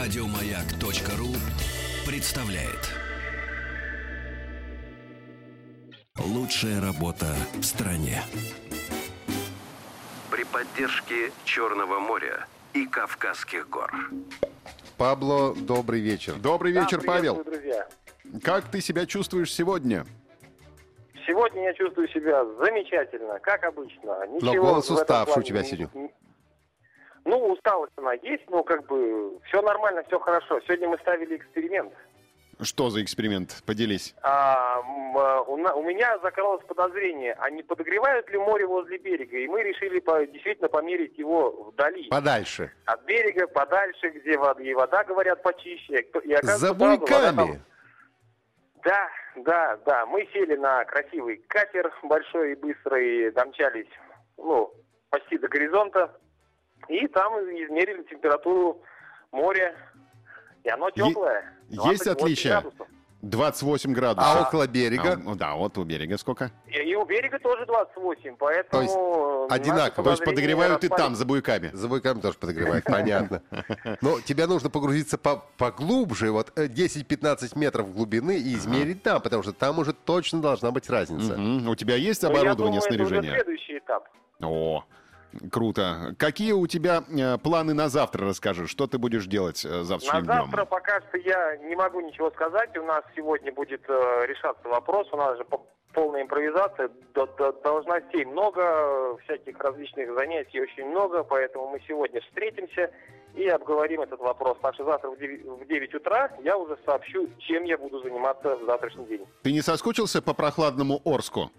Радиомаяк.ру представляет. Лучшая работа в стране. При поддержке Черного моря и Кавказских гор. Пабло, добрый вечер. Добрый вечер, Да, Павел. приветствую, друзья. Как ты себя чувствуешь сегодня? Сегодня я чувствую себя замечательно, как обычно. Ничего голос в этом уставший у тебя сегодня. Ну, усталость она есть, но как бы все нормально, все хорошо. Сегодня мы ставили эксперимент. Что за эксперимент? Поделись. А, а, у, у меня закралось подозрение, а не подогревают ли море возле берега? И мы решили по- действительно померить его вдали. Подальше. От берега, подальше, где вода, и вода, говорят, почище. И За вода там- буйками. Да, да, да. Мы сели на красивый катер большой и быстрый, домчались, ну, почти до горизонта. И там измерили температуру моря. И оно теплое. есть 28 отличия? градусов. 28 градусов. А около берега? А, ну да, вот у берега сколько? И, и у берега тоже 28, поэтому... То есть одинаково. То есть подогревают и там, за буйками. За буйками тоже подогревает, понятно. Но тебе нужно погрузиться по- поглубже, вот э, 10-15 метров глубины и измерить там, потому что там уже точно должна быть разница. У тебя есть я оборудование, думаю, это снаряжение? следующий этап. О, круто. Какие у тебя э, планы на завтра, расскажи? Что ты будешь делать э, На завтрашним завтра днем? пока что я не могу ничего сказать. У нас сегодня будет э, решаться вопрос. У нас же по- полная импровизация. До- до- должностей много, всяких различных занятий очень много. Поэтому мы сегодня встретимся и обговорим этот вопрос. Так что завтра в 9, в 9 утра я уже сообщу, чем я буду заниматься в завтрашний день. Ты не соскучился по прохладному Орску?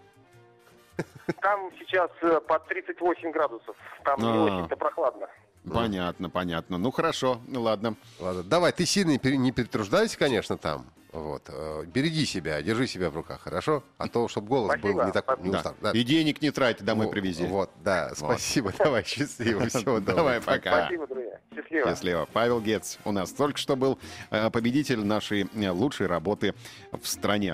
Там сейчас э, под 38 градусов. Там не А. очень-то прохладно. Понятно, понятно. Ну хорошо, ну ладно. Ладно, давай, ты сильно не пере- не перетруждайся, конечно, там. Вот. э, Береги себя, держи себя в руках, хорошо? А то, чтобы голос был Спасибо. не так не Да. устал. Да. И денег не трать, домой Вот, привези. Вот, да, спасибо, давай, счастливо, всего Давай, пока. Спасибо, друзья. Счастливо. Счастливо. Павел Гец у нас только что был э, победитель нашей лучшей работы в стране.